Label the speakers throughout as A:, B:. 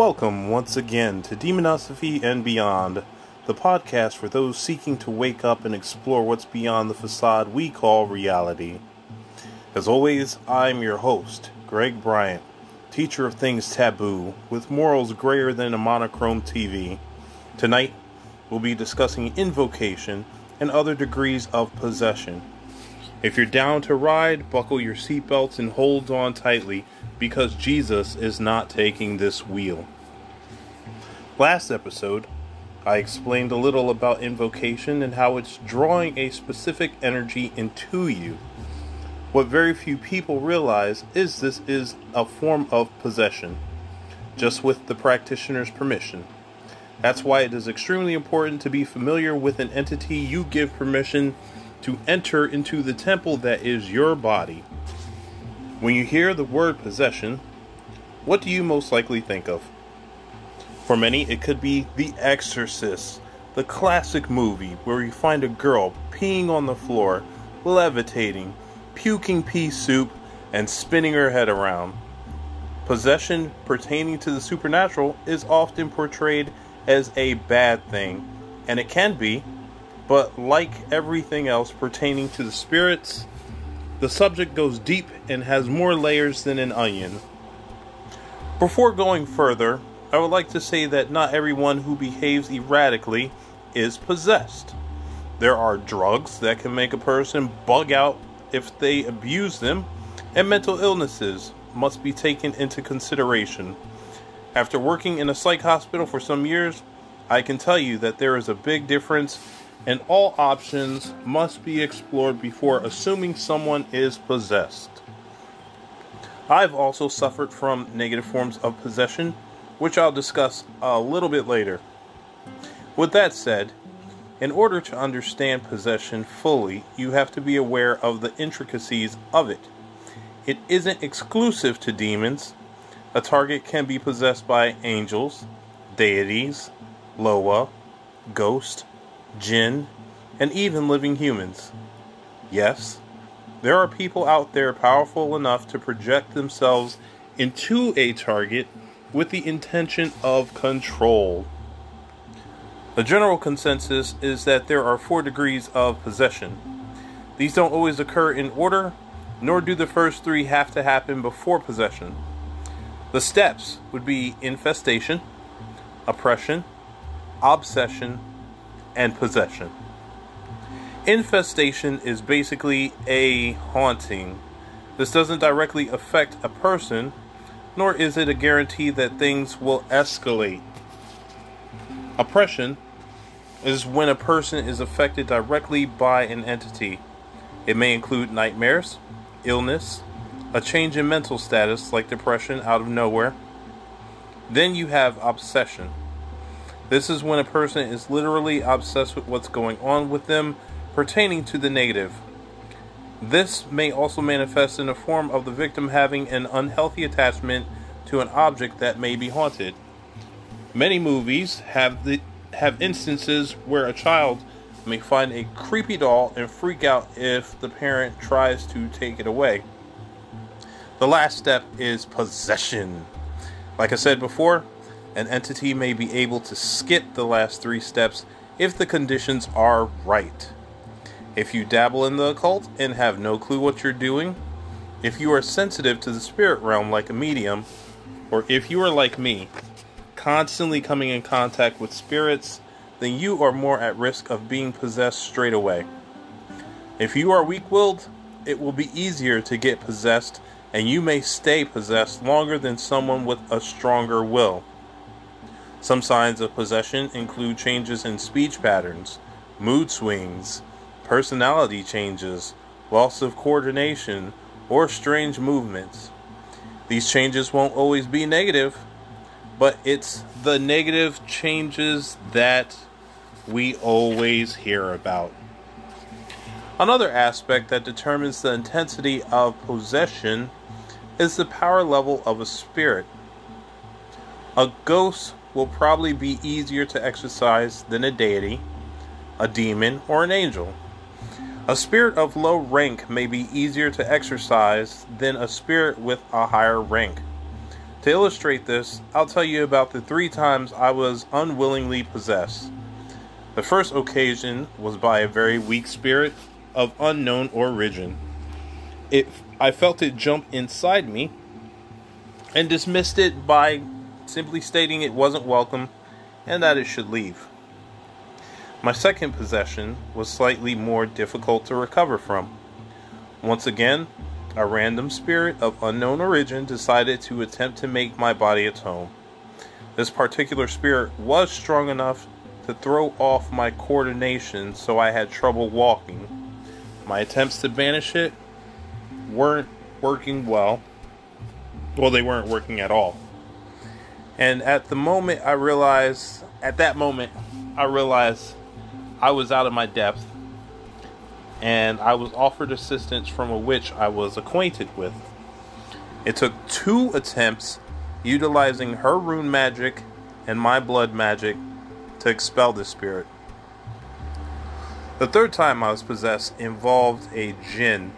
A: Welcome once again to Demonosophy and Beyond, the podcast for those seeking to wake up and explore what's beyond the facade we call reality. As always, I'm your host, Greg Bryant, teacher of things taboo, with morals grayer than a monochrome TV. Tonight, we'll be discussing invocation and other degrees of possession. If you're down to ride, buckle your seatbelts and hold on tightly because Jesus is not taking this wheel. Last episode, I explained a little about invocation and how it's drawing a specific energy into you. What very few people realize is this is a form of possession, just with the practitioner's permission. That's why it is extremely important to be familiar with an entity you give permission to enter into the temple that is your body. When you hear the word possession, what do you most likely think of? For many, it could be The Exorcist, the classic movie where you find a girl peeing on the floor, levitating, puking pea soup, and spinning her head around. Possession pertaining to the supernatural is often portrayed as a bad thing, and it can be, but like everything else pertaining to the spirits, the subject goes deep and has more layers than an onion. Before going further, I would like to say that not everyone who behaves erratically is possessed. There are drugs that can make a person bug out if they abuse them, and mental illnesses must be taken into consideration. After working in a psych hospital for some years, I can tell you that there is a big difference and all options must be explored before assuming someone is possessed. I've also suffered from negative forms of possession, which I'll discuss a little bit later. With that said, in order to understand possession fully, you have to be aware of the intricacies of it. It isn't exclusive to demons. A target can be possessed by angels, deities, Loa, ghosts, jinn, and even living humans. Yes, there are people out there powerful enough to project themselves into a target with the intention of control. The general consensus is that there are four degrees of possession. These don't always occur in order, nor do the first three have to happen before possession. The steps would be infestation, oppression, obsession, and possession. Infestation is basically a haunting. This doesn't directly affect a person, nor is it a guarantee that things will escalate. Oppression is when a person is affected directly by an entity. It may include nightmares, illness, a change in mental status like depression out of nowhere. Then you have obsession. This is when a person is literally obsessed with what's going on with them pertaining to the negative. This may also manifest in the form of the victim having an unhealthy attachment to an object that may be haunted. Many movies have the have instances where a child may find a creepy doll and freak out if the parent tries to take it away. The last step is possession. Like I said before, an entity may be able to skip the last three steps if the conditions are right. If you dabble in the occult and have no clue what you're doing, if you are sensitive to the spirit realm like a medium, or if you are like me, constantly coming in contact with spirits, then you are more at risk of being possessed straight away. If you are weak willed, it will be easier to get possessed, and you may stay possessed longer than someone with a stronger will. Some signs of possession include changes in speech patterns, mood swings, personality changes, loss of coordination, or strange movements. These changes won't always be negative, but it's the negative changes that we always hear about. Another aspect that determines the intensity of possession is the power level of a spirit. A ghost will probably be easier to exorcise than a deity, a demon, or an angel. A spirit of low rank may be easier to exorcise than a spirit with a higher rank. To illustrate this, I'll tell you about the three times I was unwillingly possessed. The first occasion was by a very weak spirit of unknown origin. It, I felt it jump inside me and dismissed it by simply stating it wasn't welcome and that it should leave. My second possession was slightly more difficult to recover from. Once again, a random spirit of unknown origin decided to attempt to make my body its home. This particular spirit was strong enough to throw off my coordination so I had trouble walking. My attempts to banish it weren't working well. Well, they weren't working at all. And at the moment, I realized, at that moment, I realized I was out of my depth and I was offered assistance from a witch I was acquainted with. It took two attempts utilizing her rune magic and my blood magic to expel the spirit. The third time I was possessed involved a jinn.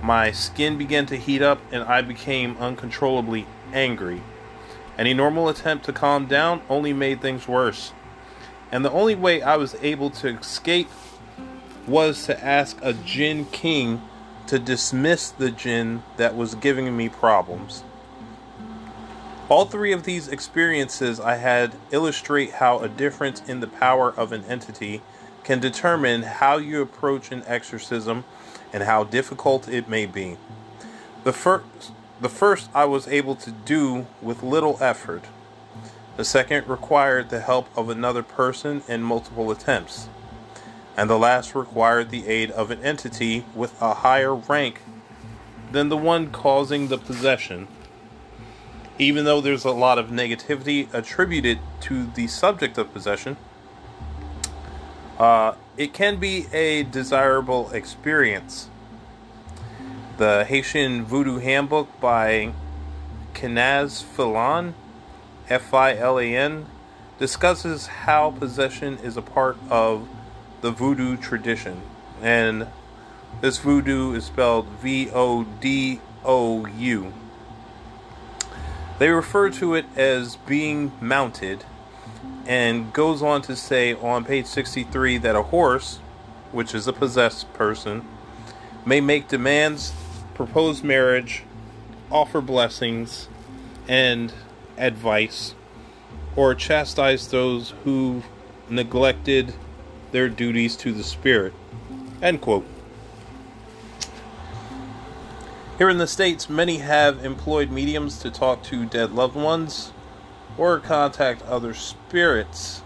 A: My skin began to heat up and I became uncontrollably angry. Any normal attempt to calm down only made things worse. And the only way I was able to escape was to ask a Jinn king to dismiss the jinn that was giving me problems. All three of these experiences I had illustrate how a difference in the power of an entity can determine how you approach an exorcism and how difficult it may be. The first the first I was able to do with little effort. The second required the help of another person and multiple attempts. And the last required the aid of an entity with a higher rank than the one causing the possession. Even though there's a lot of negativity attributed to the subject of possession, uh, it can be a desirable experience the Haitian Vodou Handbook by Kenaz Filan, F I L A N, discusses how possession is a part of the voodoo tradition. And this voodoo is spelled V O D O U. They refer to it as being mounted and goes on to say on page 63 that a horse, which is a possessed person, may make demands propose marriage, offer blessings and advice, or chastise those who neglected their duties to the Spirit. End quote. Here in the States, many have employed mediums to talk to dead loved ones or contact other spirits.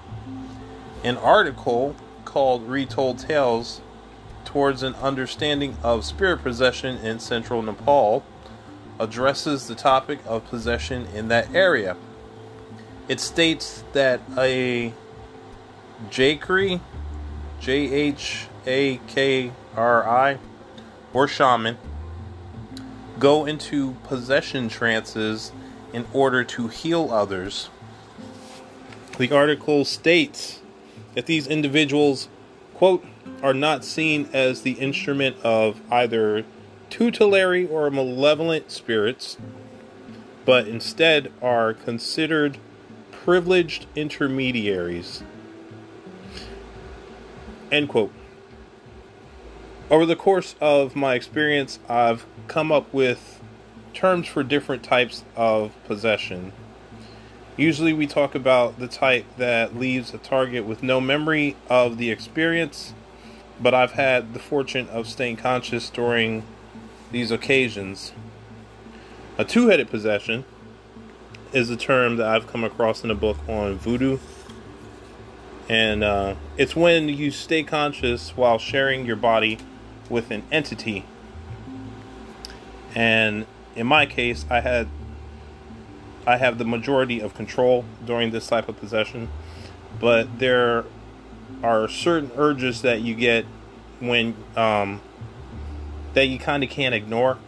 A: An article called Retold Tales towards an understanding of spirit possession in central Nepal addresses the topic of possession in that area. It states that a Jhakri, J H A K R I, or shaman go into possession trances in order to heal others. The article states that these individuals, quote, are not seen as the instrument of either tutelary or malevolent spirits, but instead are considered privileged intermediaries. End quote. Over the course of my experience, I've come up with terms for different types of possession. Usually, we talk about the type that leaves a target with no memory of the experience but I've had the fortune of staying conscious during these occasions. A two headed possession is a term that I've come across in a book on voodoo. And uh, it's when you stay conscious while sharing your body with an entity. And in my case, I had I have the majority of control during this type of possession, but there are certain urges that you get when um, that you kind of can't ignore.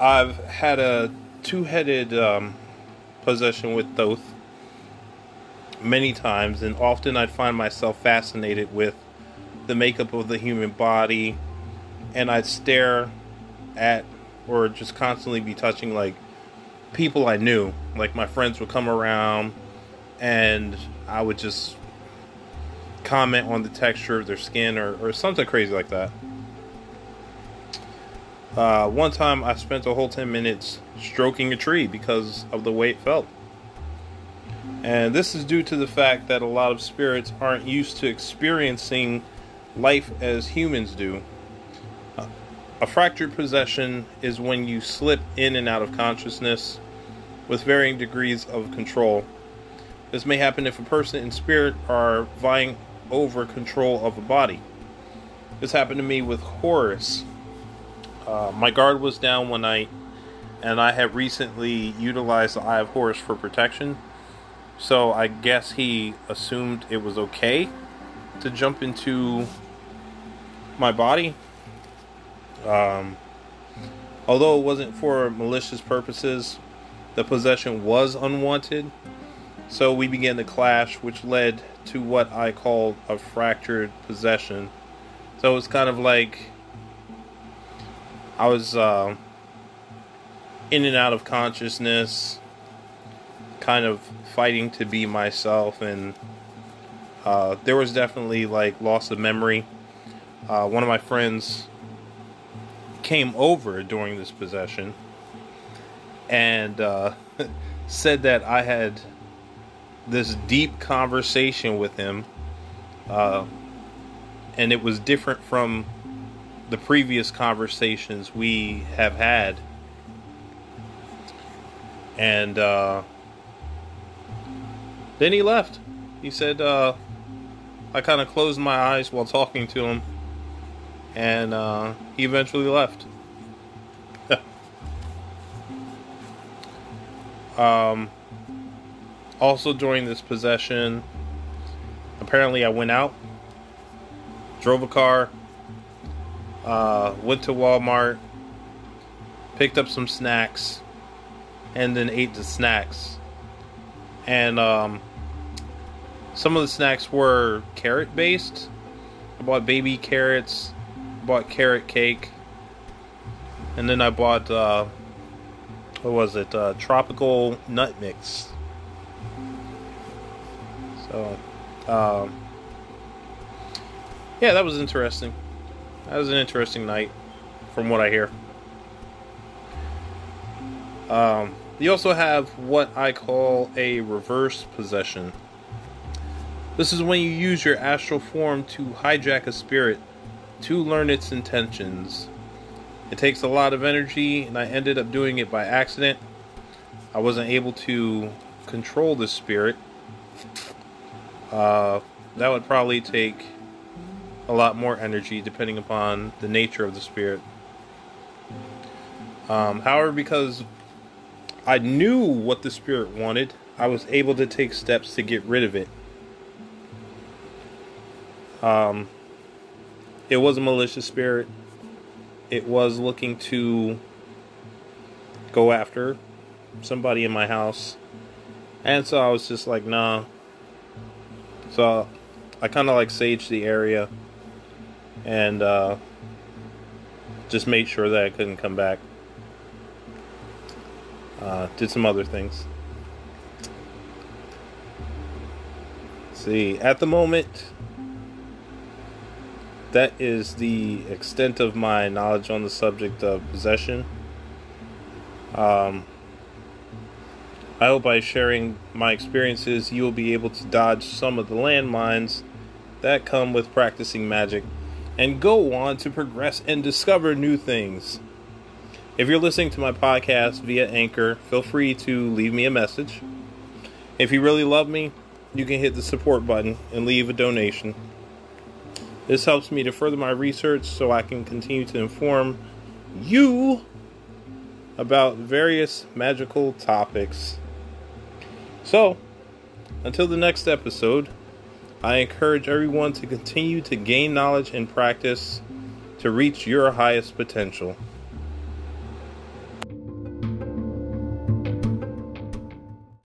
A: I've had a two-headed um, possession with Thoth many times, and often I'd find myself fascinated with the makeup of the human body, and I'd stare at or just constantly be touching like people I knew. Like my friends would come around and I would just comment on the texture of their skin or, or something crazy like that. Uh, one time I spent a whole 10 minutes stroking a tree because of the way it felt. And this is due to the fact that a lot of spirits aren't used to experiencing life as humans do. A fractured possession is when you slip in and out of consciousness with varying degrees of control. This may happen if a person and spirit are vying over control of a body. This happened to me with Horus. Uh, my guard was down one night, and I have recently utilized the Eye of Horus for protection. So I guess he assumed it was okay to jump into my body. Um, although it wasn't for malicious purposes, the possession was unwanted. So we began to clash, which led to what I call a fractured possession. So it's kind of like I was uh, in and out of consciousness, kind of fighting to be myself, and uh, there was definitely like loss of memory. Uh, one of my friends came over during this possession and uh, said that I had this deep conversation with him, uh, and it was different from the previous conversations we have had. And uh, then he left. He said, uh, I kind of closed my eyes while talking to him, and uh, he eventually left. um, also during this possession, apparently I went out, drove a car, uh, went to Walmart, picked up some snacks, and then ate the snacks. And um, some of the snacks were carrot based. I bought baby carrots, bought carrot cake, and then I bought uh, what was it? Uh, tropical nut mix. So, um, yeah, that was interesting. That was an interesting night, from what I hear. Um, you also have what I call a reverse possession. This is when you use your astral form to hijack a spirit to learn its intentions. It takes a lot of energy, and I ended up doing it by accident. I wasn't able to control the spirit uh, that would probably take a lot more energy depending upon the nature of the spirit. Um, however, because I knew what the spirit wanted, I was able to take steps to get rid of it. Um, it was a malicious spirit. It was looking to go after somebody in my house. And so I was just like, nah, so I kind of like saged the area and uh, just made sure that I couldn't come back. Uh, did some other things. See, at the moment, that is the extent of my knowledge on the subject of possession. Um, I hope by sharing my experiences, you will be able to dodge some of the landmines that come with practicing magic and go on to progress and discover new things. If you're listening to my podcast via Anchor, feel free to leave me a message. If you really love me, you can hit the support button and leave a donation. This helps me to further my research so I can continue to inform you about various magical topics. So, until the next episode, I encourage everyone to continue to gain knowledge and practice to reach your highest potential.